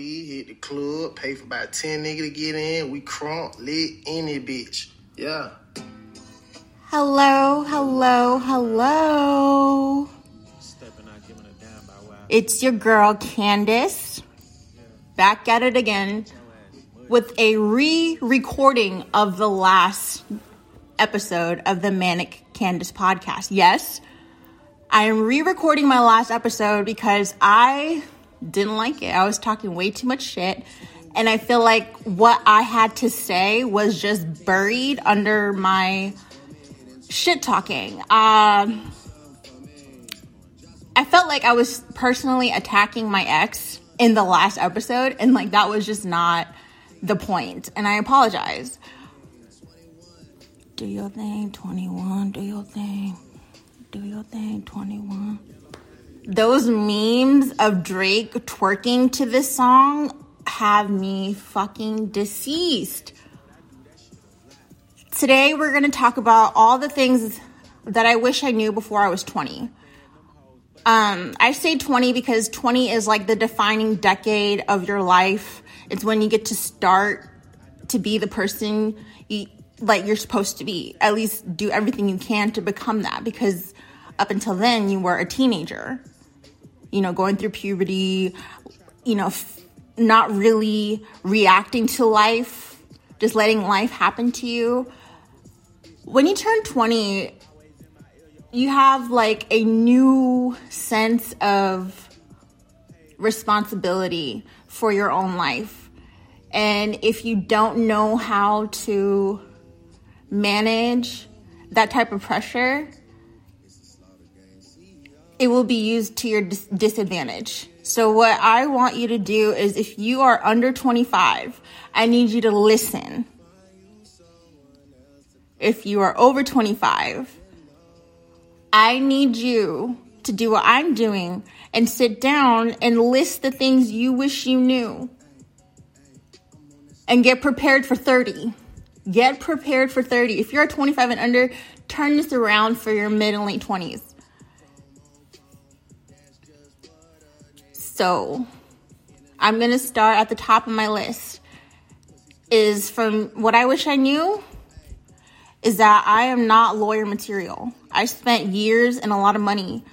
weed, hit the club, pay for about 10 nigga to get in. We crunk, lit, any bitch. Yeah. Hello, hello, hello. It's your girl Candice back at it again with a re recording of the last episode of the Manic Candice podcast. Yes, I am re recording my last episode because I didn't like it. I was talking way too much shit. And I feel like what I had to say was just buried under my shit talking. Um, I felt like I was personally attacking my ex in the last episode, and like that was just not the point. And I apologize. Do your thing, 21. Do your thing. Do your thing, 21. Those memes of Drake twerking to this song have me fucking deceased. Today, we're going to talk about all the things that I wish I knew before I was 20. Um, I say 20 because 20 is like the defining decade of your life. It's when you get to start to be the person you, like you're supposed to be. At least do everything you can to become that because up until then you were a teenager. You know, going through puberty, you know, f- not really reacting to life, just letting life happen to you. When you turn 20, you have like a new sense of responsibility for your own life. And if you don't know how to manage that type of pressure, it will be used to your dis- disadvantage. So, what I want you to do is if you are under 25, I need you to listen. If you are over 25, I need you to do what I'm doing and sit down and list the things you wish you knew and get prepared for 30. Get prepared for 30. If you're 25 and under, turn this around for your mid and late 20s. So, I'm going to start at the top of my list is from what I wish I knew is that I am not lawyer material. I spent years and a lot of money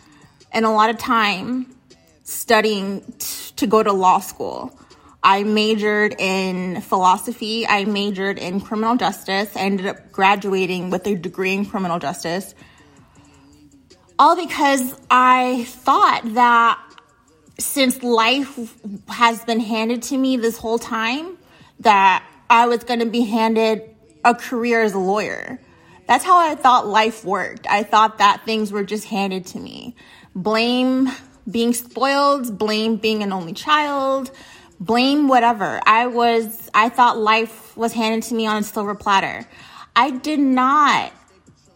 and a lot of time studying t- to go to law school. I majored in philosophy. I majored in criminal justice. I ended up graduating with a degree in criminal justice. All because I thought that since life has been handed to me this whole time, that I was going to be handed a career as a lawyer. That's how I thought life worked. I thought that things were just handed to me. Blame being spoiled, blame being an only child, blame whatever. I was, I thought life was handed to me on a silver platter. I did not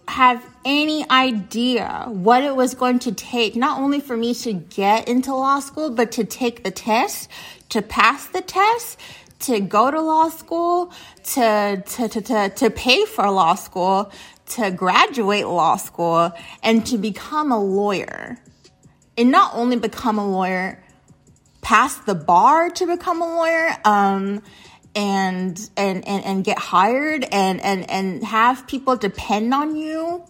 have any idea what it was going to take, not only for me to get into law school, but to take the test, to pass the test, to go to law school, to, to, to, to, to pay for law school, to graduate law school, and to become a lawyer. And not only become a lawyer, pass the bar to become a lawyer, um, and, and, and, and get hired and, and, and have people depend on you.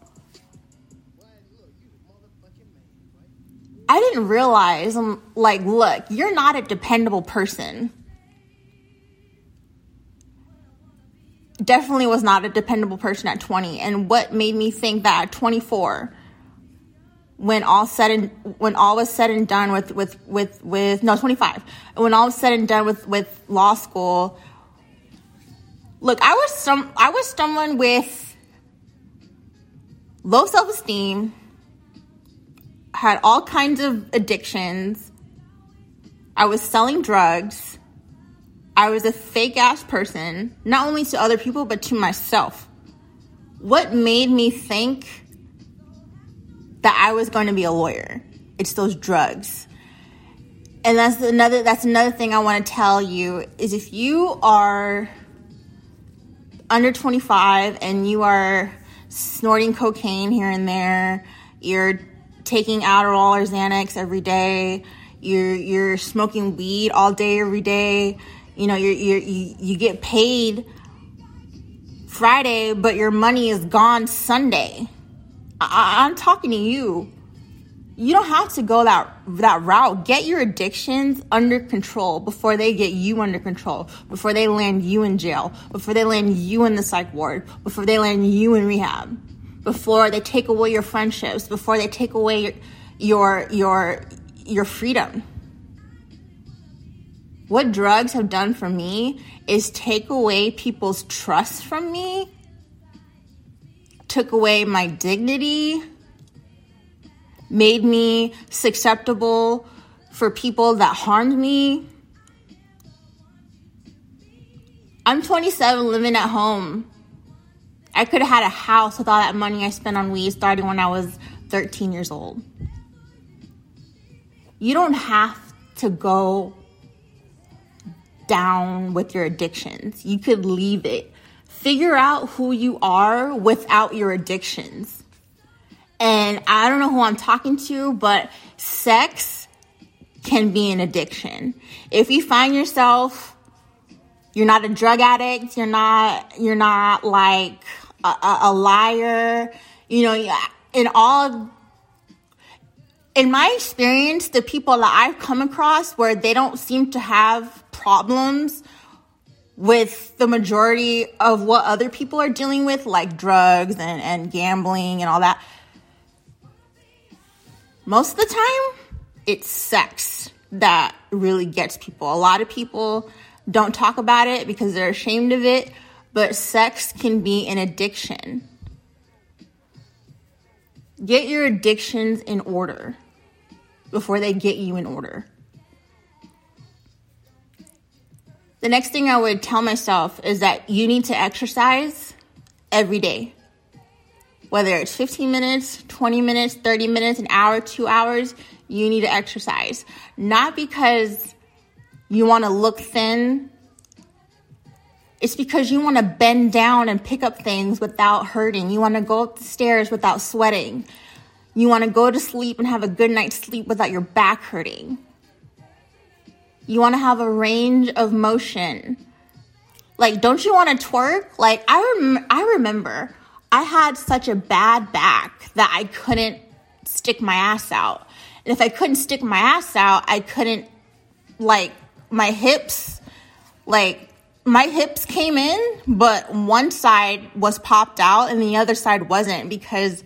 I didn't realize, I'm um, like, look, you're not a dependable person. definitely was not a dependable person at 20 and what made me think that at 24 when all said and when all was said and done with with with with no 25 when all was said and done with with law school look i was some i was someone with low self-esteem had all kinds of addictions i was selling drugs I was a fake ass person, not only to other people, but to myself. What made me think that I was going to be a lawyer? It's those drugs. And that's another that's another thing I want to tell you is if you are under 25 and you are snorting cocaine here and there, you're taking Adderall or Xanax every day, you're you're smoking weed all day every day. You know, you're, you're you you get paid Friday, but your money is gone Sunday. I, I'm talking to you. You don't have to go that that route. Get your addictions under control before they get you under control. Before they land you in jail. Before they land you in the psych ward. Before they land you in rehab. Before they take away your friendships. Before they take away your your your, your freedom. What drugs have done for me is take away people's trust from me, took away my dignity, made me susceptible for people that harmed me. I'm 27 living at home. I could have had a house with all that money I spent on weed starting when I was 13 years old. You don't have to go down with your addictions. You could leave it. Figure out who you are without your addictions. And I don't know who I'm talking to, but sex can be an addiction. If you find yourself, you're not a drug addict, you're not, you're not like a, a liar, you know, in all, in my experience, the people that I've come across where they don't seem to have problems with the majority of what other people are dealing with, like drugs and, and gambling and all that most of the time, it's sex that really gets people. A lot of people don't talk about it because they're ashamed of it, but sex can be an addiction. Get your addictions in order before they get you in order. The next thing I would tell myself is that you need to exercise every day whether it's 15 minutes, 20 minutes, 30 minutes, an hour, two hours, you need to exercise. Not because you want to look thin, it's because you want to bend down and pick up things without hurting. You want to go up the stairs without sweating. You want to go to sleep and have a good night's sleep without your back hurting. You want to have a range of motion. Like, don't you want to twerk? Like, I, rem- I remember I had such a bad back that I couldn't stick my ass out. And if I couldn't stick my ass out, I couldn't, like, my hips, like, my hips came in, but one side was popped out and the other side wasn't because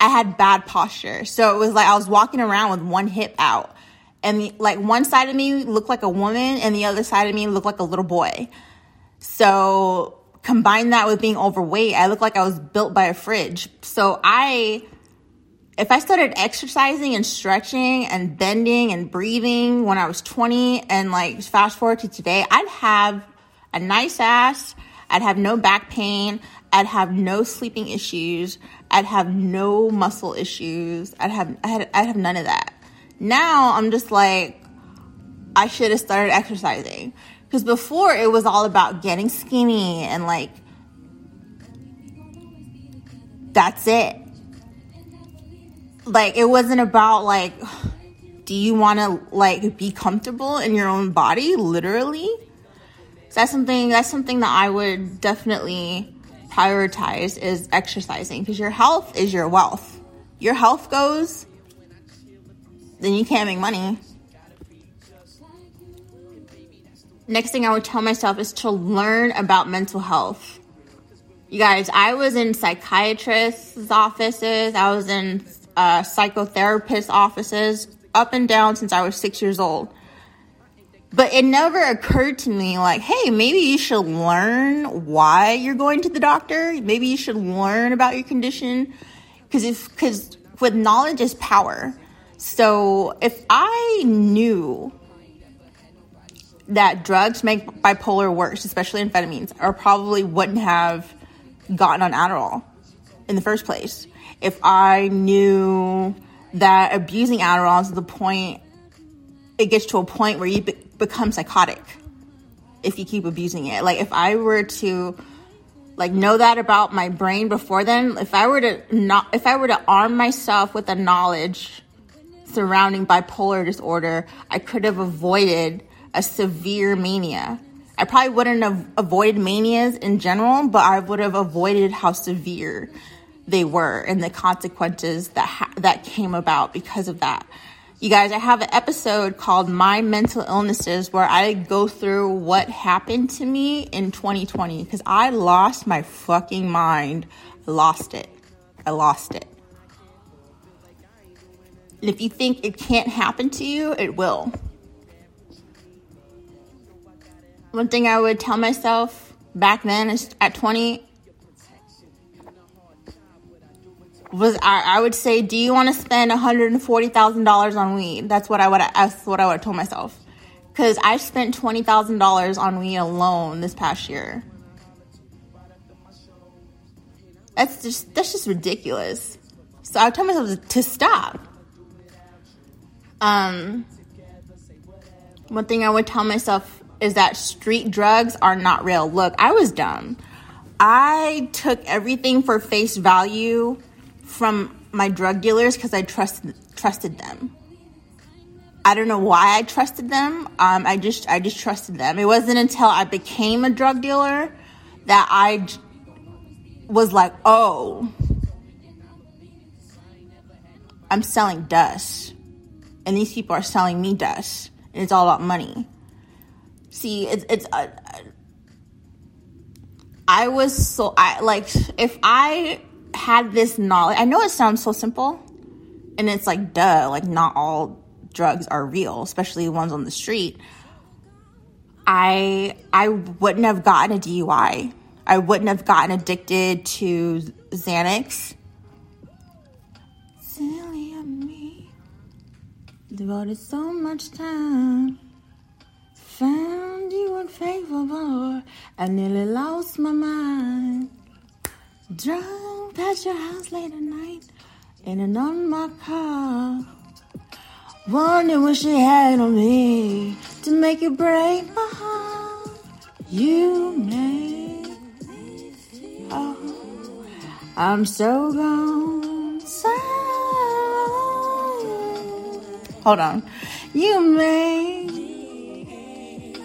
I had bad posture. So it was like I was walking around with one hip out. And the, like one side of me looked like a woman and the other side of me looked like a little boy. So combine that with being overweight, I looked like I was built by a fridge. So I, if I started exercising and stretching and bending and breathing when I was 20 and like fast forward to today, I'd have a nice ass. I'd have no back pain. I'd have no sleeping issues. I'd have no muscle issues. I'd have, I'd, I'd have none of that. Now I'm just like, I should have started exercising. Because before it was all about getting skinny and like, that's it. Like, it wasn't about like, do you want to like be comfortable in your own body, literally? That's something, that's something that I would definitely prioritize is exercising because your health is your wealth. Your health goes, then you can't make money. next thing I would tell myself is to learn about mental health. You guys, I was in psychiatrists' offices, I was in uh, psychotherapist offices up and down since I was six years old. But it never occurred to me, like, hey, maybe you should learn why you're going to the doctor. Maybe you should learn about your condition. Because if, because with knowledge is power. So if I knew that drugs make bipolar worse, especially amphetamines, or probably wouldn't have gotten on Adderall in the first place. If I knew that abusing Adderall is the point, it gets to a point where you become psychotic if you keep abusing it. Like if I were to like know that about my brain before then, if I were to not, if I were to arm myself with the knowledge surrounding bipolar disorder, I could have avoided a severe mania. I probably wouldn't have avoided manias in general, but I would have avoided how severe they were and the consequences that ha- that came about because of that. You guys, I have an episode called My Mental Illnesses where I go through what happened to me in 2020 because I lost my fucking mind. I lost it. I lost it. And if you think it can't happen to you, it will. One thing I would tell myself back then is at 20 was I, I would say, do you want to spend $140,000 on weed? That's what I would that's what I would have told myself. Cuz I spent $20,000 on weed alone this past year. That's just that's just ridiculous. So I would tell myself to stop. Um one thing I would tell myself is that street drugs are not real. Look, I was dumb. I took everything for face value from my drug dealers because I trusted trusted them. I don't know why I trusted them. Um, I just I just trusted them. It wasn't until I became a drug dealer that I j- was like, oh, I'm selling dust, and these people are selling me dust, and it's all about money. See, it's it's. Uh, I was so I like if I had this knowledge. I know it sounds so simple, and it's like duh, like not all drugs are real, especially ones on the street. I I wouldn't have gotten a DUI. I wouldn't have gotten addicted to Xanax. Silly of me, devoted so much time. Found you unfavorable. I nearly lost my mind. Drove past your house late at night in an unmarked car. Wondering what she had on me to make you break my heart. You made oh, I'm so gone. Hold on. You made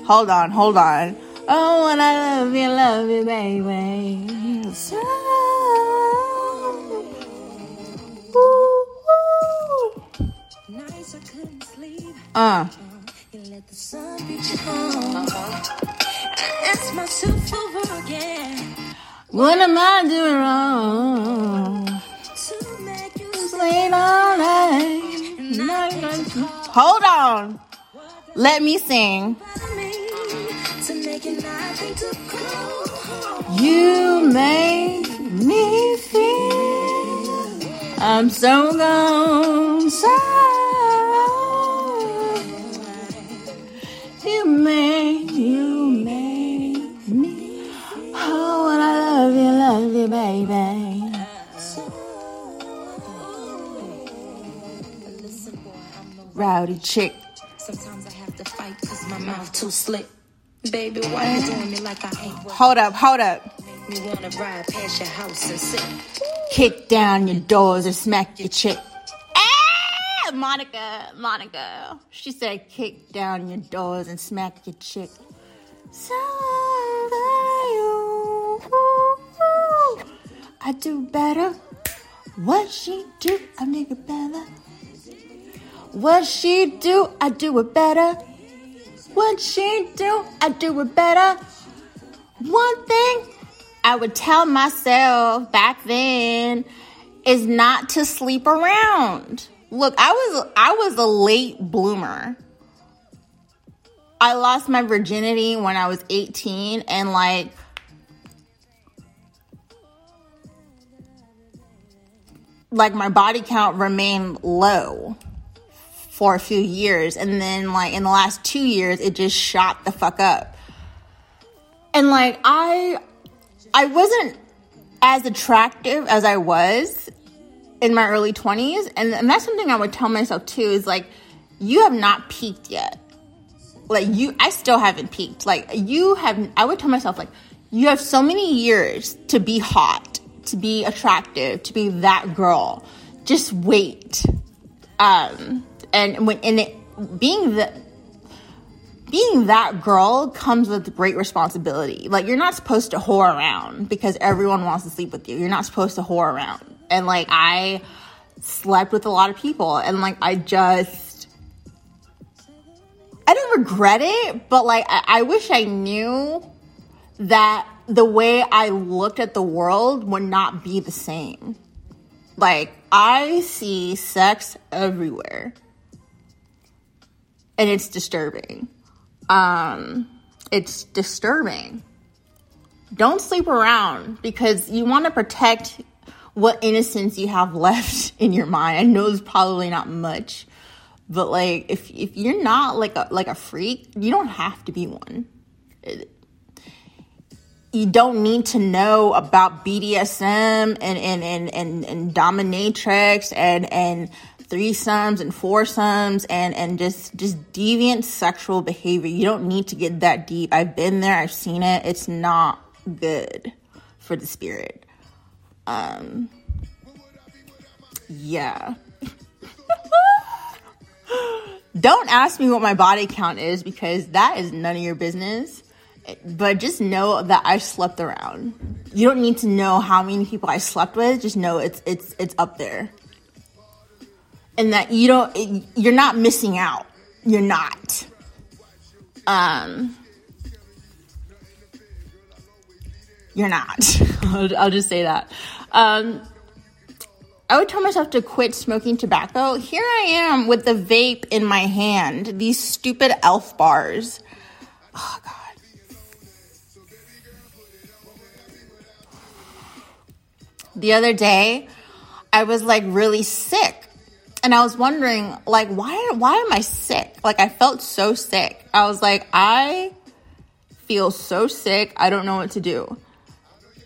hold on, hold on. Oh, when I love you, love you, baby. So, ooh, ooh. Nights I couldn't sleep. Uh, You let the sun beat you home. I ask myself over again what am I doing wrong? to make you Late all night. Hold on. Let me sing. You make me feel I'm so gone. So you make you make me. Oh, when I love you, love you, baby. Rowdy chick. Sometimes I have to fight cause my mouth too slick. Baby, why you doing me like I ain't Hold up, hold up. me wanna ride past your house and sit? Kick down your doors and smack your chick. Ah! Monica, Monica. She said, kick down your doors and smack your chick. So you. I do better. What she do, a nigga better. What she do, I do it better. What she do, I do it better. One thing I would tell myself back then is not to sleep around. Look, I was I was a late bloomer. I lost my virginity when I was 18 and like like my body count remained low for a few years and then like in the last 2 years it just shot the fuck up. And like I I wasn't as attractive as I was in my early 20s and, and that's something I would tell myself too is like you have not peaked yet. Like you I still haven't peaked. Like you have I would tell myself like you have so many years to be hot, to be attractive, to be that girl. Just wait. Um and when and it being the being that girl comes with great responsibility. Like you're not supposed to whore around because everyone wants to sleep with you. You're not supposed to whore around. And like I slept with a lot of people and like I just I don't regret it, but like I, I wish I knew that the way I looked at the world would not be the same. Like I see sex everywhere. And it's disturbing um, it's disturbing. Don't sleep around because you want to protect what innocence you have left in your mind. I know it's probably not much, but like if if you're not like a like a freak, you don't have to be one. you don't need to know about BDSM and and and and, and dominatrix and and threesomes and foursomes and and just just deviant sexual behavior. You don't need to get that deep. I've been there. I've seen it. It's not good for the spirit. Um yeah. don't ask me what my body count is because that is none of your business. But just know that I slept around. You don't need to know how many people I slept with. Just know it's it's it's up there and that you don't you're not missing out. You're not. Um you're not. I'll, I'll, just say that. Um i would tell myself to quit smoking tobacco. Here i am with the vape in my hand these stupid elf bars. Oh god. The other day i was like really sick and I was wondering, like, why why am I sick? Like, I felt so sick. I was like, I feel so sick. I don't know what to do.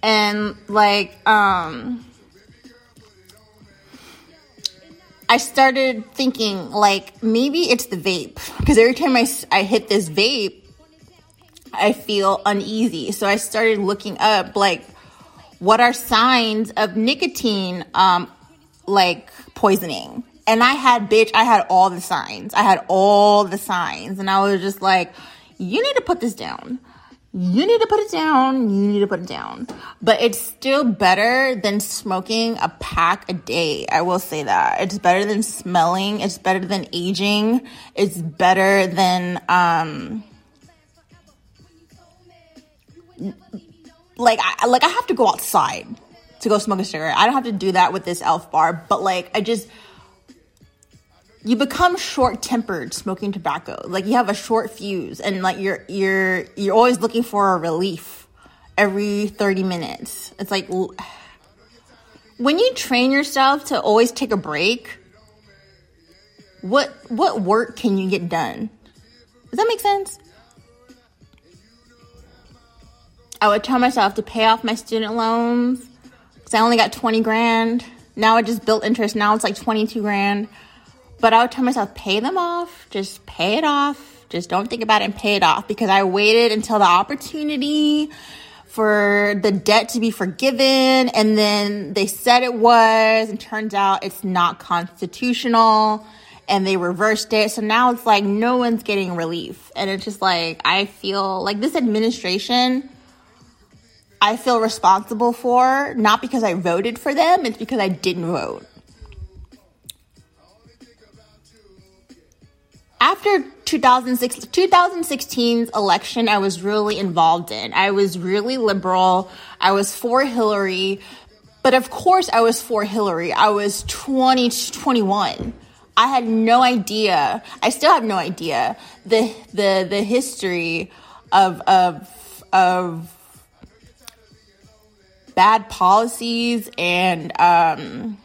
And like, um, I started thinking, like, maybe it's the vape because every time I I hit this vape, I feel uneasy. So I started looking up, like, what are signs of nicotine, um, like poisoning and I had, bitch, I had all the signs. I had all the signs. And I was just like, you need to put this down. You need to put it down. You need to put it down. But it's still better than smoking a pack a day. I will say that. It's better than smelling. It's better than aging. It's better than, um, like I like I have to go outside to go smoke a cigarette. I don't have to do that with this elf bar, but like I just you become short tempered smoking tobacco. Like you have a short fuse and like you're you're you're always looking for a relief every 30 minutes. It's like when you train yourself to always take a break, what what work can you get done? Does that make sense? I would tell myself to pay off my student loans because I only got 20 grand. Now I just built interest. Now it's like 22 grand. But I would tell myself, pay them off, just pay it off. Just don't think about it and pay it off because I waited until the opportunity for the debt to be forgiven and then they said it was and turns out it's not constitutional and they reversed it. So now it's like no one's getting relief. And it's just like I feel like this administration I feel responsible for not because I voted for them, it's because I didn't vote. After 2006, 2016's election, I was really involved in. I was really liberal. I was for Hillary. But of course, I was for Hillary. I was 20 21. I had no idea. I still have no idea the the the history of of of bad policies and um,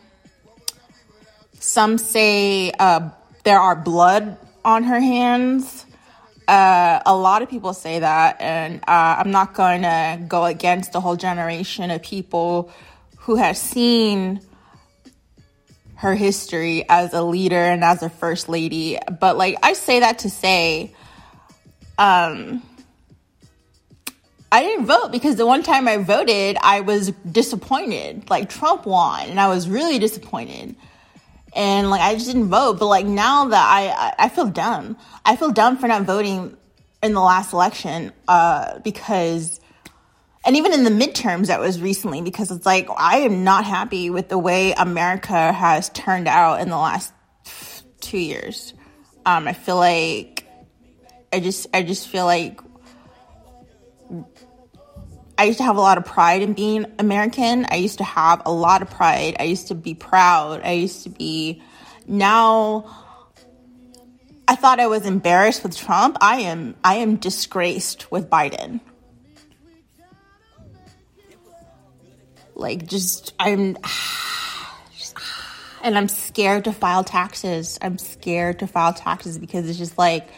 some say uh, there are blood on her hands. Uh, a lot of people say that, and uh, I'm not going to go against the whole generation of people who have seen her history as a leader and as a first lady. But like I say that to say, um, I didn't vote because the one time I voted, I was disappointed. Like Trump won, and I was really disappointed. And like I just didn't vote. But like now that I I, feel dumb. I feel dumb for not voting in the last election uh, because, and even in the midterms that was recently because it's like I am not happy with the way America has turned out in the last two years. Um, I feel like I just I just feel like I used to have a lot of pride in being American. I used to have a lot of pride. I used to be proud. I used to be now I thought I was embarrassed with Trump. I am I am disgraced with Biden. Like just I'm just, and I'm scared to file taxes. I'm scared to file taxes because it's just like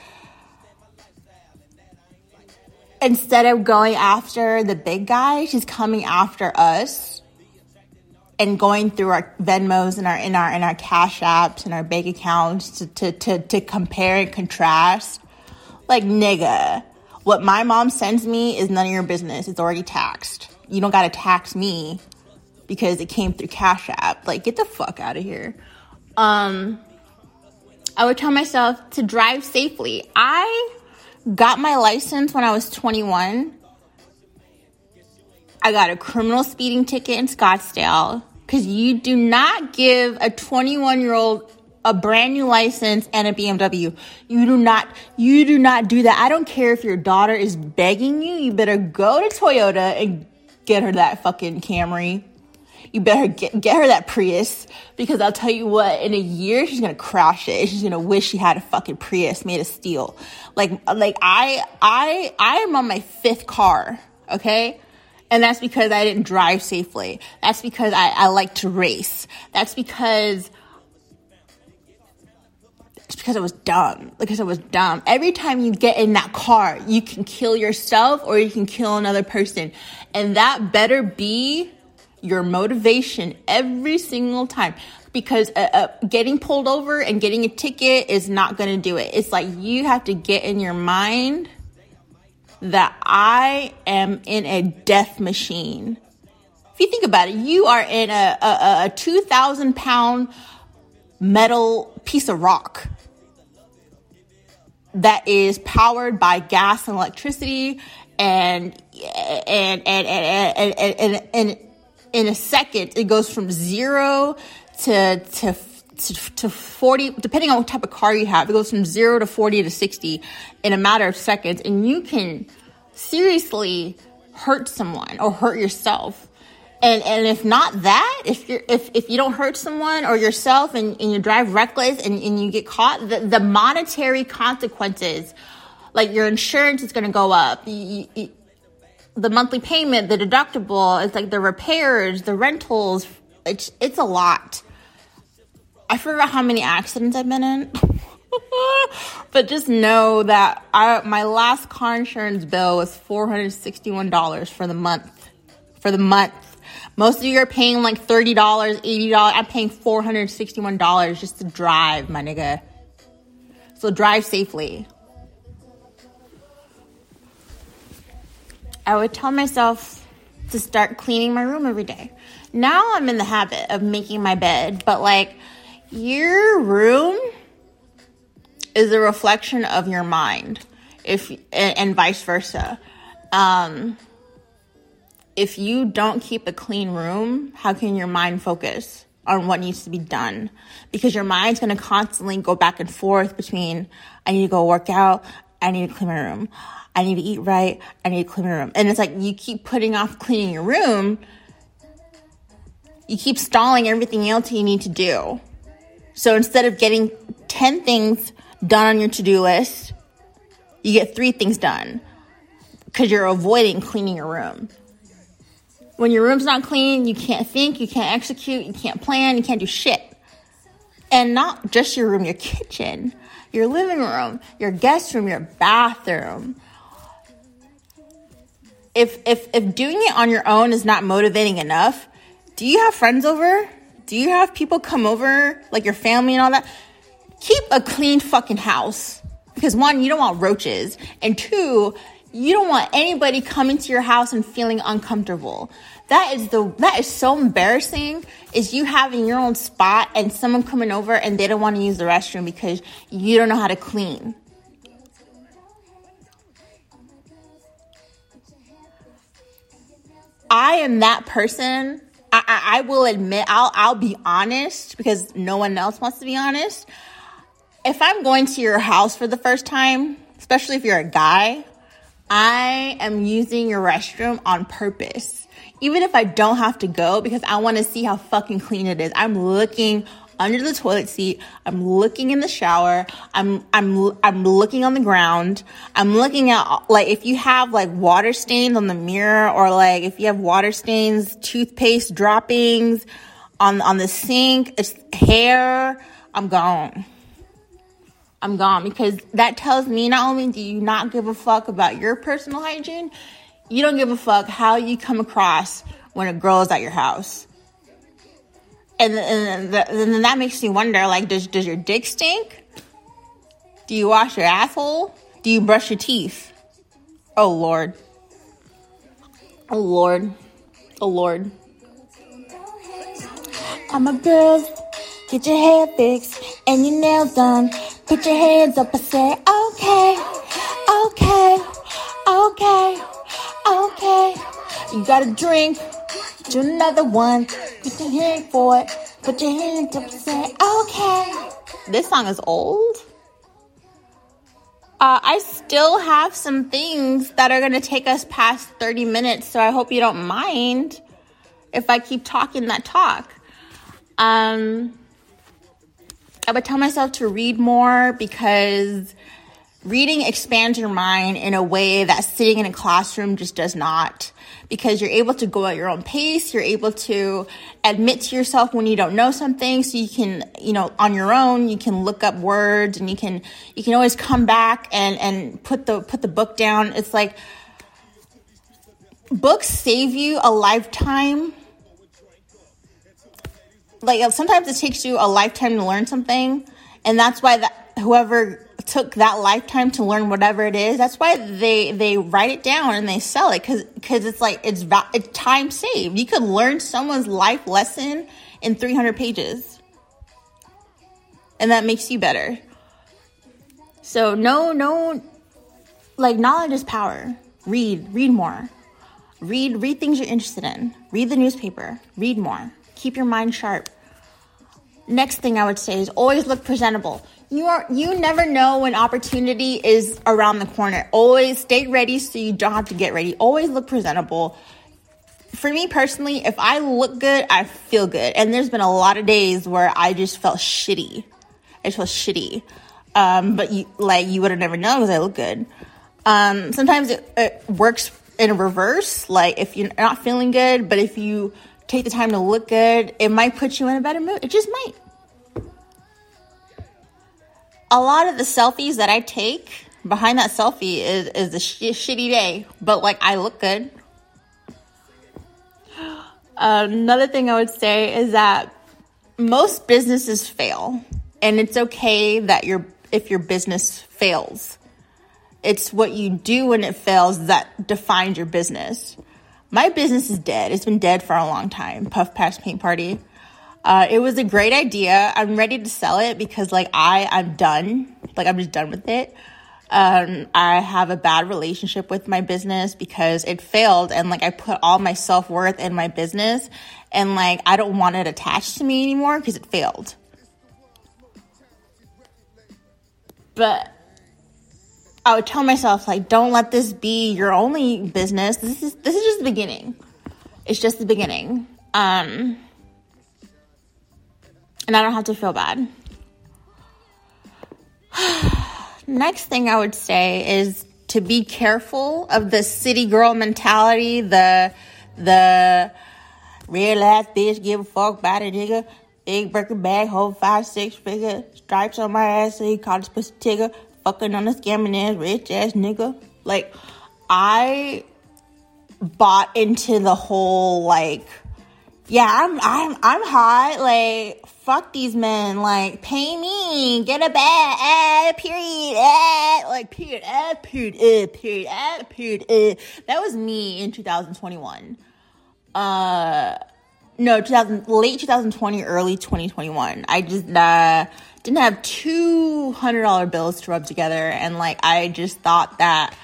instead of going after the big guy, she's coming after us and going through our Venmos and our in our in our cash apps and our bank accounts to to to, to compare and contrast. Like nigga, what my mom sends me is none of your business. It's already taxed. You don't gotta tax me because it came through Cash App. Like get the fuck out of here. Um I would tell myself to drive safely. I got my license when I was 21. I got a criminal speeding ticket in Scottsdale because you do not give a 21 year old a brand new license and a BMW. You do not, you do not do that. I don't care if your daughter is begging you. You better go to Toyota and get her that fucking Camry. You better get, get her that Prius because I'll tell you what, in a year she's gonna crash it. She's gonna wish she had a fucking Prius made of steel. Like, like I, I, I am on my fifth car. Okay. And that's because I didn't drive safely. That's because I, I like to race. That's because it's because I was dumb. Because I was dumb. Every time you get in that car, you can kill yourself or you can kill another person. And that better be your motivation every single time. Because uh, uh, getting pulled over and getting a ticket is not going to do it. It's like you have to get in your mind that I am in a death machine. If you think about it, you are in a, a, a 2,000 pound metal piece of rock that is powered by gas and electricity and and and and and, and, and, and in a second it goes from zero to to to, to 40 depending on what type of car you have it goes from 0 to 40 to 60 in a matter of seconds and you can seriously hurt someone or hurt yourself. And and if not that if you if, if you don't hurt someone or yourself and, and you drive reckless and, and you get caught the, the monetary consequences like your insurance is going to go up you, you, the monthly payment the deductible it's like the repairs the rentals it's it's a lot I forgot how many accidents I've been in. but just know that I, my last car insurance bill was $461 for the month. For the month. Most of you are paying like $30, $80. I'm paying $461 just to drive, my nigga. So drive safely. I would tell myself to start cleaning my room every day. Now I'm in the habit of making my bed, but like, your room is a reflection of your mind if and, vice versa. Um, if you don't keep a clean room how can your mind focus on what needs to be done? Because your mind's going to constantly go back and forth between i need to go work out. I need to clean my room i need to eat right i need to clean my room and it's like you keep putting off cleaning your room you keep stalling everything else you need to do so instead of getting 10 things done on your to do list, you get three things done because you're avoiding cleaning your room. When your room's not clean, you can't think, you can't execute, you can't plan, you can't do shit. And not just your room, your kitchen, your living room, your guest room, your bathroom. If, if, if doing it on your own is not motivating enough, do you have friends over? Do you have people come over, like your family and all that? Keep a clean fucking house. Because one, you don't want roaches. And two, You don't want anybody coming to your house and feeling uncomfortable. That is the that is so embarrassing. Is you having your own spot and someone coming over and they don't want to use the restroom because you don't know how to clean. I am that person. I, I, I will admit, I'll I'll be honest because no one else wants to be honest. If I'm going to your house for the first time, especially if you're a guy, I am using your restroom on purpose. Even if I don't have to go because I want to see how fucking clean it is. I'm looking under the toilet seat. I'm looking in the shower. I'm I'm I'm looking on the ground. I'm looking at like if you have like water stains on the mirror or like if you have water stains, toothpaste droppings on on the sink, it's hair, I'm gone. I'm gone because that tells me not only do you not give a fuck about your personal hygiene, you don't give a fuck how you come across when a girl is at your house and, and, and then that makes me wonder like does does your dick stink? Do you wash your asshole? Do you brush your teeth? Oh lord. Oh lord. Oh lord. I'm a girl. Get your hair fixed and your nails done. Put your hands up and say okay okay okay okay. You got a drink do another one. Put your hand for it. Put your hand up and say, okay. This song is old. Uh, I still have some things that are going to take us past 30 minutes, so I hope you don't mind if I keep talking that talk. Um, I would tell myself to read more because reading expands your mind in a way that sitting in a classroom just does not because you're able to go at your own pace you're able to admit to yourself when you don't know something so you can you know on your own you can look up words and you can you can always come back and and put the put the book down. It's like books save you a lifetime. Like sometimes it takes you a lifetime to learn something and that's why that whoever took that lifetime to learn whatever it is. That's why they they write it down and they sell it because because it's like it's it's time saved. You could learn someone's life lesson in 300 pages, and that makes you better. So no no, like knowledge is power. Read read more. Read read things you're interested in. Read the newspaper. Read more. Keep your mind sharp. Next thing I would say is always look presentable you are you never know when opportunity is around the corner. Always stay ready so you don't have to get ready. Always look presentable. For me personally, if I look good, I feel good. And there's been a lot of days where I just felt shitty. I just felt shitty. Um, but you like you would have never known because I look good. Um, sometimes it, it works in reverse. Like if you're not feeling good, but if you take the time to look good, it might put you in a better mood. It just might a lot of the selfies that I take behind that selfie is is a sh- shitty day, but like I look good. another thing I would say is that most businesses fail, and it's okay that your if your business fails. It's what you do when it fails that defines your business. My business is dead. It's been dead for a long time. Puff Pass Paint Party. Uh, it was a great idea. I'm ready to sell it because like I I'm done. Like I'm just done with it. Um, I have a bad relationship with my business because it failed and like I put all my self worth in my business and like I don't want it attached to me anymore because it failed. But I would tell myself like don't let this be your only business. This is this is just the beginning. It's just the beginning. Um and I don't have to feel bad. Next thing I would say is to be careful of the city girl mentality, the the real ass bitch give a fuck about a nigga, big Birkin bag, hold five six figure, stripes on my ass, so he called this pussy tigger, fucking on a scamming ass rich ass nigga. Like I bought into the whole like, yeah, I'm I'm I'm hot, like fuck these men. Like, pay me, get a bag, eh, period, eh, like, period, eh, period, eh, period, eh, period, eh. That was me in 2021. Uh, no, 2000, late 2020, early 2021. I just, uh, didn't have two hundred dollar bills to rub together, and like I just thought that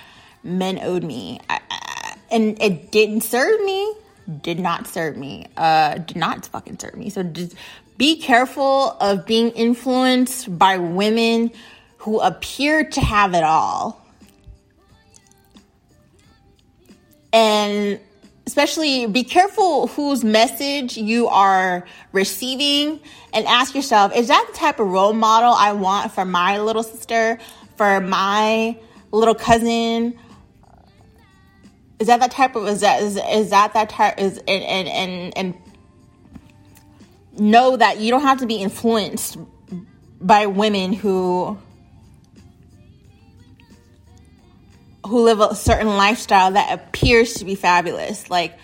men owed me, I, I, and it didn't serve me. Did not serve me. Uh, did not fucking serve me. So just be careful of being influenced by women who appear to have it all. And especially be careful whose message you are receiving and ask yourself is that the type of role model I want for my little sister, for my little cousin? Is that that type of is that is, is that that type is and and and and know that you don't have to be influenced by women who who live a certain lifestyle that appears to be fabulous. Like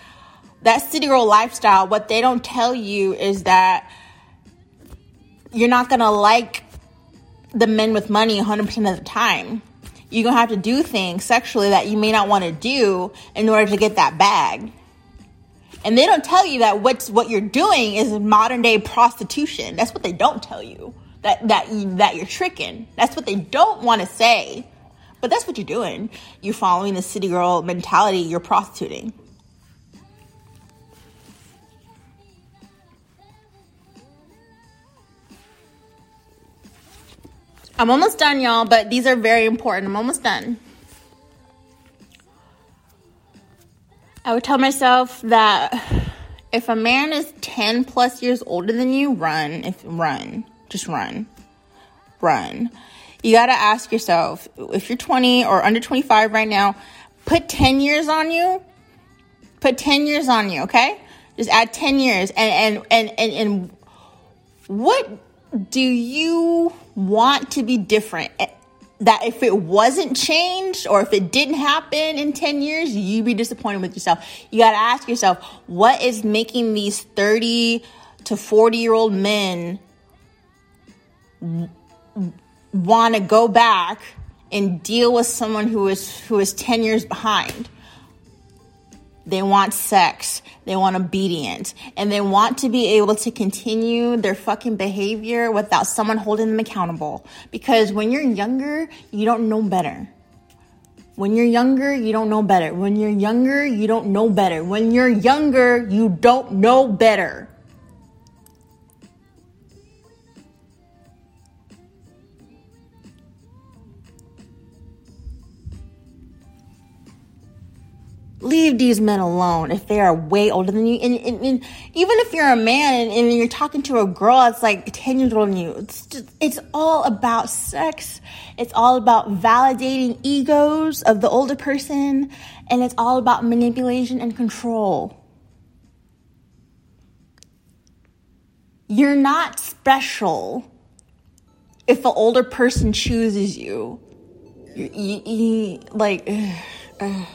that city girl lifestyle, what they don't tell you is that you're not gonna like the men with money 100% of the time. You're gonna have to do things sexually that you may not wanna do in order to get that bag. And they don't tell you that what's what you're doing is modern day prostitution. That's what they don't tell you. That that that you're tricking. That's what they don't want to say. But that's what you're doing. You're following the city girl mentality, you're prostituting. I'm almost done, y'all, but these are very important. I'm almost done. I would tell myself that if a man is 10 plus years older than you, run. If run, just run. Run. You got to ask yourself if you're 20 or under 25 right now, put 10 years on you. Put 10 years on you, okay? Just add 10 years and and and and, and what do you want to be different? Eh, that if it wasn't changed or if it didn't happen in 10 years, you'd be disappointed with yourself. You got to ask yourself, what is making these 30 to 40 year old men want to go back and deal with someone who is who is 10 years behind? They want sex. They want obedience. And they want to be able to continue their fucking behavior without someone holding them accountable. Because when you're younger, you don't know better. When you're younger, you don't know better. When you're younger, you don't know better. When you're younger, you don't know better. Leave these men alone if they are way older than you. And, and, and even if you're a man and, and, you're talking to a girl that's like 10 years older than you, it's, just, it's all about sex. It's all about validating egos of the older person. And it's all about manipulation and control. You're not special if an older person chooses you. You, you, you like, ugh, ugh.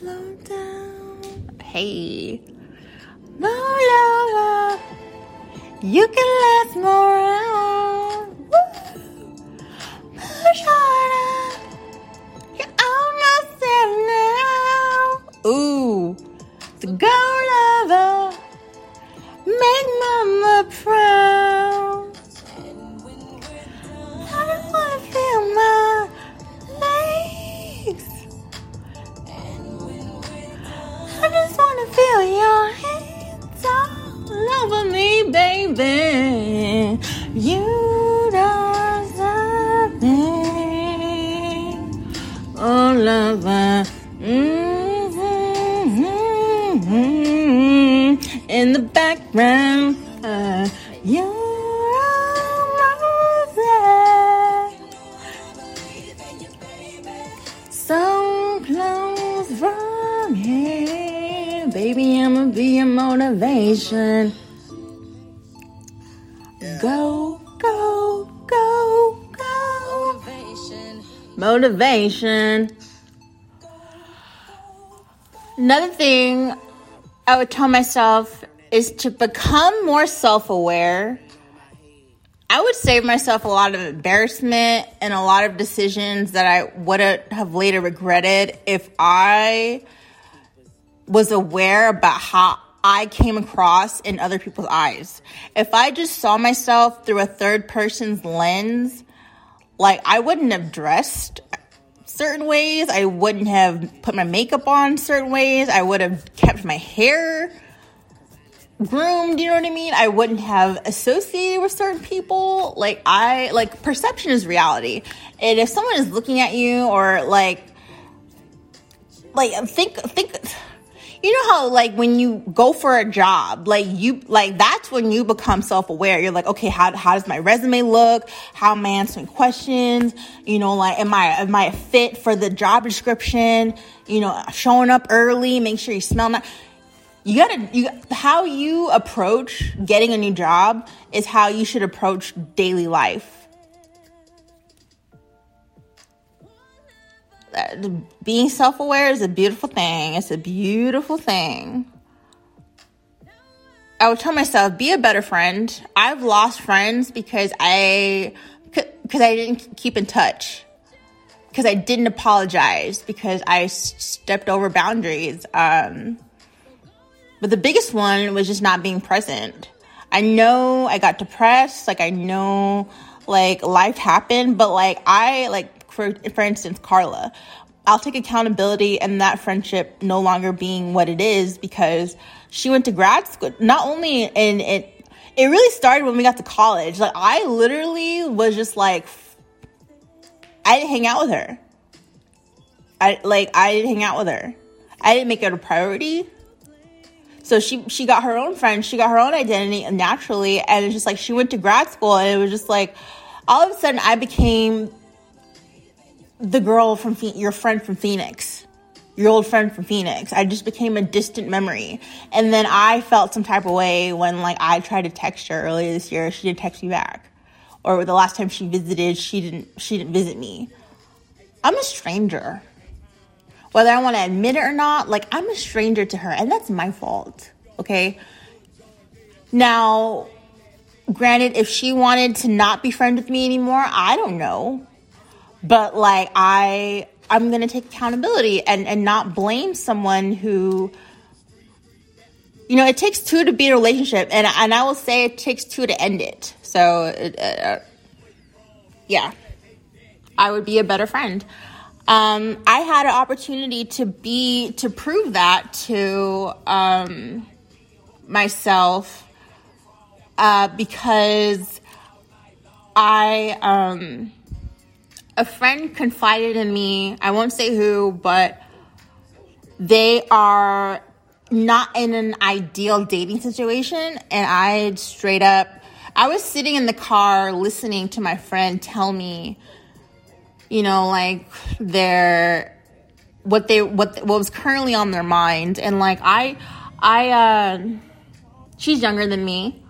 Slow down. Hey. No longer. You can last more out. Motivation. Another thing I would tell myself is to become more self aware. I would save myself a lot of embarrassment and a lot of decisions that I would have later regretted if I was aware about how I came across in other people's eyes. If I just saw myself through a third person's lens, like I wouldn't have dressed certain ways, I wouldn't have put my makeup on certain ways, I would have kept my hair groomed, you know what I mean? I wouldn't have associated with certain people. Like I like perception is reality. And if someone is looking at you or like like think think you know how like when you go for a job, like you like that's when you become self-aware. You're like, okay, how how does my resume look? How am I answering questions? You know, like am I am I a fit for the job description? You know, showing up early, make sure you smell nice. You gotta you how you approach getting a new job is how you should approach daily life. Being self aware is a beautiful thing. It's a beautiful thing. I would tell myself, be a better friend. I've lost friends because I because I didn't keep in touch. Because I didn't apologize because I stepped over boundaries. Um, but the biggest one was just not being present. I know I got depressed, like I know like life happened, but like I like for for instance, Carla. I'll take accountability and that friendship no longer being what it is because she went to grad school. Not only in it, it really started when we got to college. Like I literally was just like, I didn't hang out with her. I like I didn't hang out with her. I didn't make it a priority. So she she got her own friends, she got her own identity naturally, and it's just like she went to grad school, and it was just like all of a sudden I became the girl from your friend from Phoenix, your old friend from Phoenix. I just became a distant memory. And then I felt some type of way when like I tried to text her earlier this year. She didn't text me back. Or the last time she visited, she didn't she didn't visit me. I'm a stranger. Whether I want to admit it or not, like I'm a stranger to her, and that's my fault. Okay. Now, granted, if she wanted to not be friends with me anymore, I don't know but like I I'm going to take accountability and and not blame someone who you know, it takes two to be a relationship and and I will say it takes two to end it. So uh, yeah. I would be a better friend. Um, I had an opportunity to be to prove that to um, myself uh, because I um, a friend confided in me. I won't say who, but they are not in an ideal dating situation. And I straight up, I was sitting in the car listening to my friend tell me, you know, like their, what they, what, what was currently on their mind. And like, I, I, uh, she's younger than me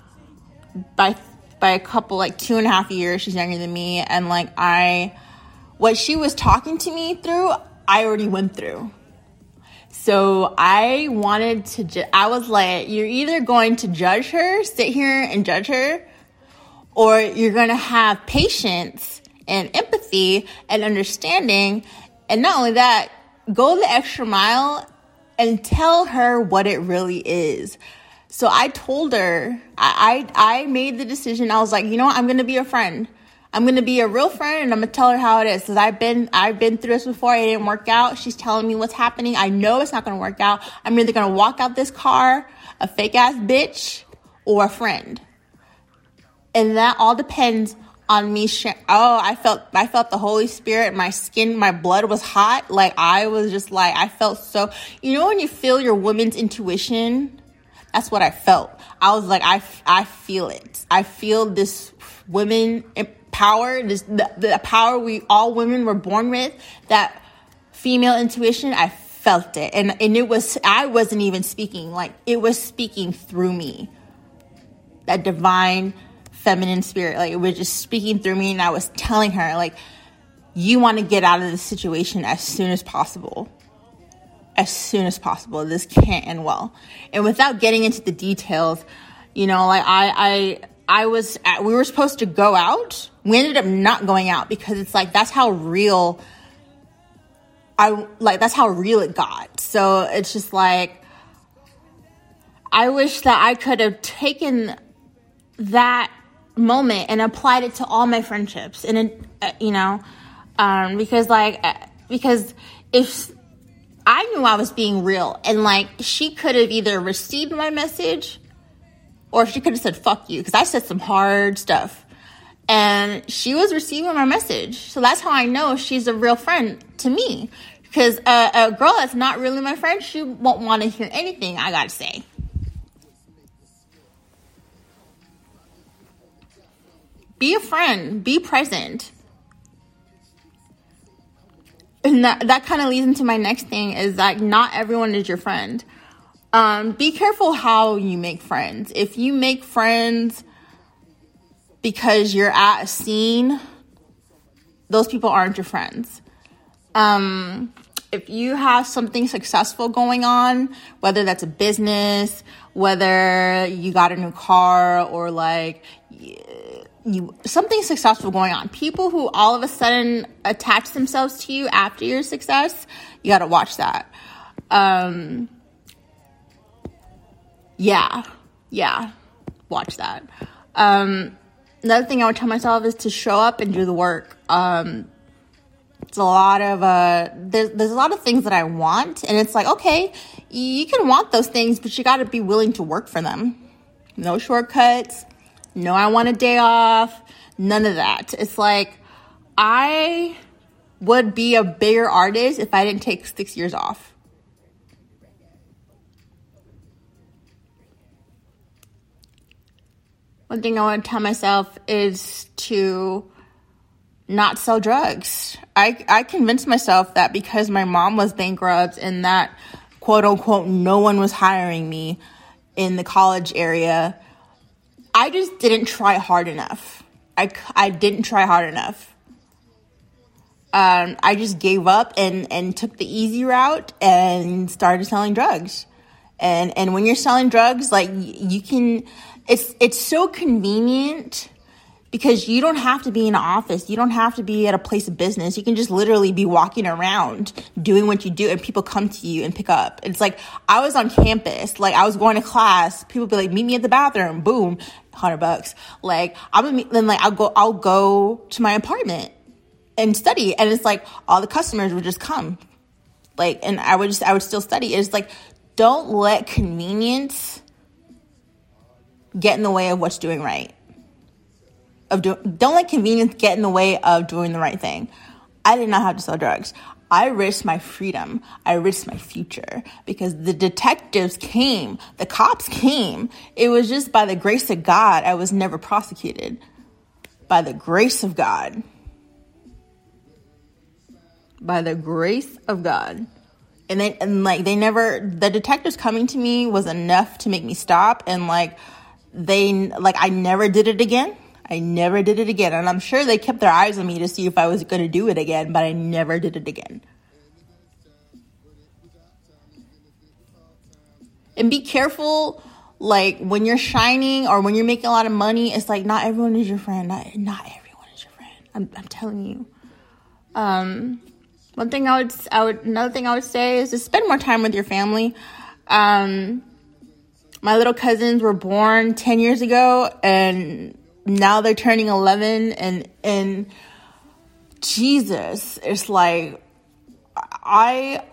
by, by a couple, like two and a half years. She's younger than me. And like, I, what she was talking to me through, I already went through. So I wanted to, ju- I was like, you're either going to judge her, sit here and judge her, or you're going to have patience and empathy and understanding. And not only that, go the extra mile and tell her what it really is. So I told her, I, I, I made the decision. I was like, you know what? I'm going to be a friend. I'm gonna be a real friend and I'm gonna tell her how it is. Cause I've been I've been through this before. It didn't work out. She's telling me what's happening. I know it's not gonna work out. I'm either gonna walk out this car a fake ass bitch or a friend, and that all depends on me. Sh- oh, I felt I felt the Holy Spirit. My skin, my blood was hot. Like I was just like I felt so. You know when you feel your woman's intuition. That's what I felt. I was like I I feel it. I feel this women eh, power, this the, the power we all women were born with, that female intuition, I felt it. And and it was I wasn't even speaking, like it was speaking through me. That divine feminine spirit, like it was just speaking through me and I was telling her like you want to get out of this situation as soon as possible. as soon as possible. This can't end well. And without getting into the details, you know, like I, I, I was, at, we were supposed to go out. We ended up not going out because it's like, that's how real I, like, that's how real it got. So it's just like, I wish that I could have taken that moment and applied it to all my friendships and it, uh, you know um, because like uh, because if i knew i was being real and like she could have either received my message or she could have said fuck you because i said some hard stuff and she was receiving my message so that's how i know she's a real friend to me because a, a girl that's not really my friend she won't want to hear anything i gotta say be a friend, be present. And that, that kind of leads into my next thing is that not everyone is your friend. Um, be careful how you make friends. If you make friends because you're at a scene, those people aren't your friends. Um, if you have something successful going on, whether that's a business, whether you got a new car, or like you something successful going on. People who all of a sudden attach themselves to you after your success, you got to watch that. Um, yeah, yeah, watch that. Um, another thing I would tell myself is to show up and do the work. Um, it's a lot of uh, there's there's a lot of things that I want, and it's like okay, you can want those things, but you got to be willing to work for them. No shortcuts no, I want a day off, none of that. It's like I would be a bigger artist if I didn't take six years off. One thing I want to tell myself is to not sell drugs. I, I convinced myself that because my mom was bankrupt and that quote unquote no one was hiring me in the college area I just didn't try hard enough. I, I didn't try hard enough. Um, I just gave up and, and took the easy route and started selling drugs. And, and when you're selling drugs, like you can, it's, it's so convenient because you don't have to be in an office. You don't have to be at a place of business. You can just literally be walking around doing what you do and people come to you and pick up. It's like I was on campus, like I was going to class. People be like, meet me at the bathroom. Boom, hundred bucks. Like I'm then like I'll go, I'll go to my apartment and study. And it's like all the customers would just come. Like, and I would just, I would still study. It's like, don't let convenience get in the way of what's doing right of doing, don't let convenience get in the way of doing the right thing. I did not have to sell drugs. I risked my freedom. I risked my future because the detectives came, the cops came. It was just by the grace of God I was never prosecuted. By the grace of God. By the grace of God. And they and like they never the detectives coming to me was enough to make me stop and like they like I never did it again. I never did it again. And I'm sure they kept their eyes on me to see if I was going to do it again, but I never did it again. And be careful, like when you're shining or when you're making a lot of money, it's like not everyone is your friend. Not, not everyone is your friend. I'm, I'm telling you. Um, one thing I would, I would, another thing I would say is to spend more time with your family. Um, my little cousins were born 10 years ago and now they're turning 11 and and Jesus it's like I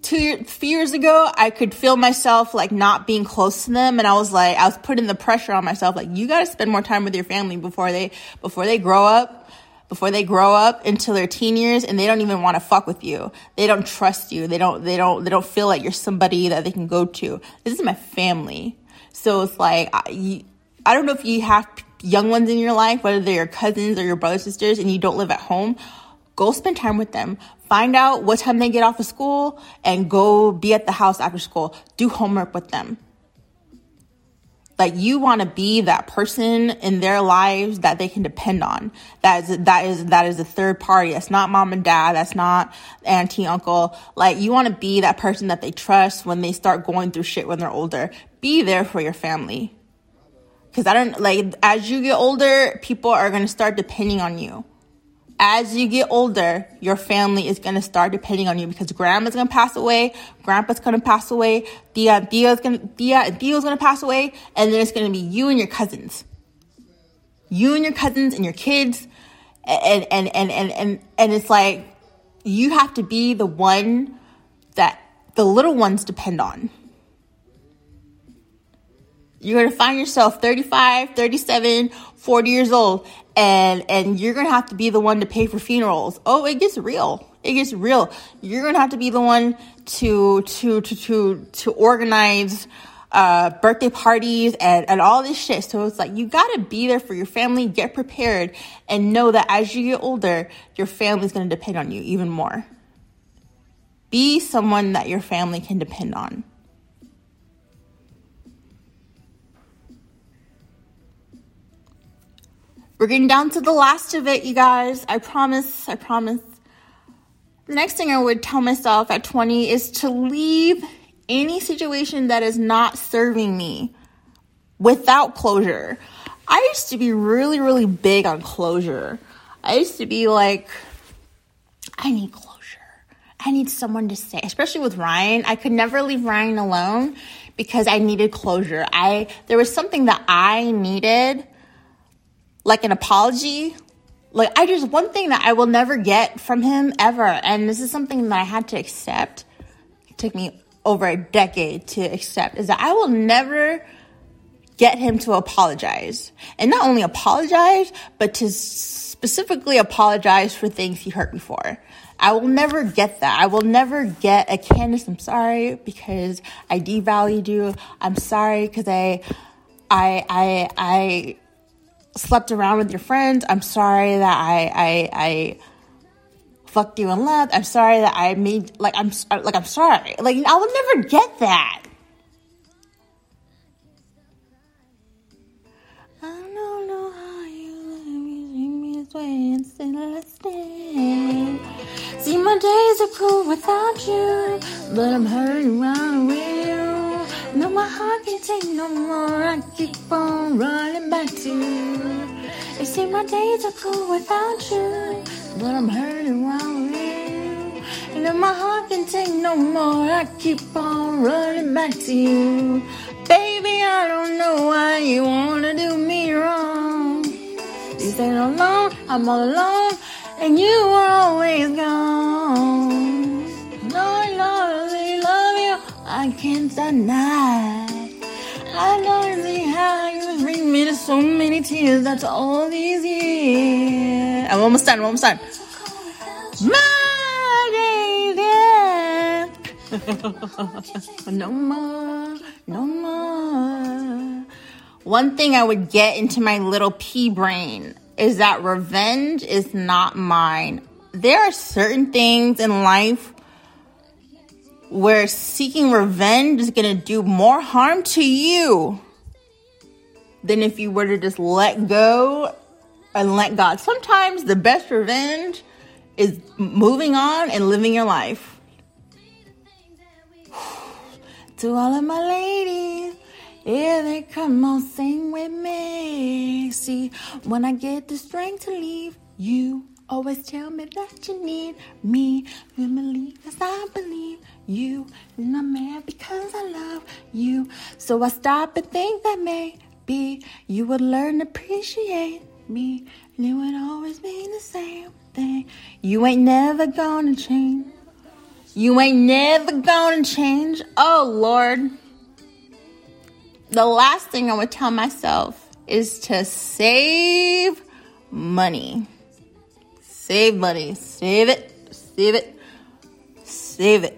two few years ago I could feel myself like not being close to them and I was like I was putting the pressure on myself like you got to spend more time with your family before they before they grow up before they grow up until their teen years and they don't even want to fuck with you. They don't trust you. They don't they don't they don't feel like you're somebody that they can go to. This is my family. So it's like, I, I don't know if you have young ones in your life, whether they're your cousins or your brothers, sisters, and you don't live at home. Go spend time with them. Find out what time they get off of school and go be at the house after school. Do homework with them. Like you want to be that person in their lives that they can depend on. That is that is that is a third party. That's not mom and dad. That's not auntie, uncle. Like you want to be that person that they trust when they start going through shit when they're older. Be there for your family. Cause I don't like as you get older, people are gonna start depending on you as you get older, your family is going to start depending on you because grandma's going to pass away, grandpa's going to pass away, Dia, Dia's going to, Dia, Dio's going to pass away, and then it's going to be you and your cousins. You and your cousins and your kids. And, and, and, and, and, and it's like, you have to be the one that the little ones depend on. You're going to find yourself 35, 37, 40 years old and and you're gonna have to be the one to pay for funerals. Oh, it gets real. It gets real. You're gonna have to be the one to to to to to organize uh, birthday parties and, and all this shit. So it's like you gotta be there for your family, get prepared, and know that as you get older, your family's gonna depend on you even more. Be someone that your family can depend on. We're getting down to the last of it, you guys. I promise. I promise. The next thing I would tell myself at 20 is to leave any situation that is not serving me without closure. I used to be really, really big on closure. I used to be like, I need closure. I need someone to say, especially with Ryan. I could never leave Ryan alone because I needed closure. I, there was something that I needed like an apology. Like I just one thing that I will never get from him ever, and this is something that I had to accept. It took me over a decade to accept is that I will never get him to apologize. And not only apologize, but to specifically apologize for things he hurt before. I will never get that. I will never get a Candice, I'm sorry because I devalued you. I'm sorry because I I I I slept around with your friends. I'm sorry that I I I fucked you and left. I'm sorry that I made like I'm like I'm sorry. Like I will never get that. See my days are cool without you, but I'm hurting around with you. My heart can't take no more. I keep on running back to you. You see, my days are cool without you, but I'm hurting while you. And if my heart can't take no more. I keep on running back to you. Baby, I don't know why you wanna do me wrong. You say alone, I'm all alone, and you are always gone. I can't deny. I don't see how you bring me to so many tears. That's all these years. I'm almost done. I'm almost done. My baby. no more. No more. One thing I would get into my little pea brain is that revenge is not mine. There are certain things in life where seeking revenge is going to do more harm to you than if you were to just let go and let God. Sometimes the best revenge is moving on and living your life. to all of my ladies, yeah, they come on, sing with me. See, when I get the strength to leave you, always tell me that you need me. You believe as I believe you. And I'm mad because I love you. So I stop and think that maybe you would learn to appreciate me. And it would always be the same thing. You ain't never gonna change. You ain't never gonna change. Oh Lord. The last thing I would tell myself is to save money. Save money. Save it. Save it. Save it.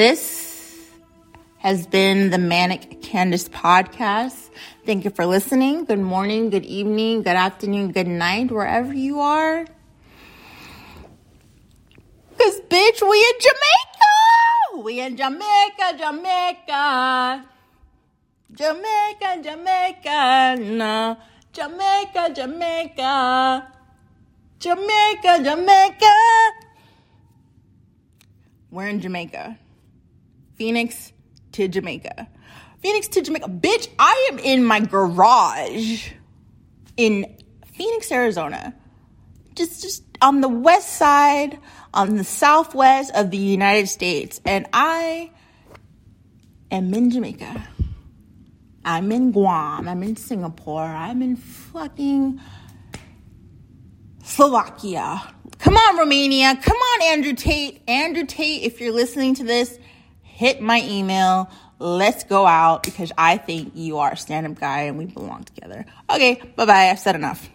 This has been the Manic Candice podcast. Thank you for listening. Good morning, good evening, good afternoon, good night, wherever you are. Cause bitch, we in Jamaica! We in Jamaica, Jamaica. Jamaica, Jamaica, no. Jamaica, Jamaica. Jamaica, Jamaica. We're in Jamaica. Phoenix to Jamaica. Phoenix to Jamaica. Bitch, I am in my garage in Phoenix, Arizona. Just just on the west side, on the southwest of the United States. And I am in Jamaica. I'm in Guam. I'm in Singapore. I'm in fucking Slovakia. Come on, Romania. Come on, Andrew Tate. Andrew Tate, if you're listening to this, hit my email. Let's go out because I think you are a stand up guy and we belong together. Okay, bye bye. I've said enough.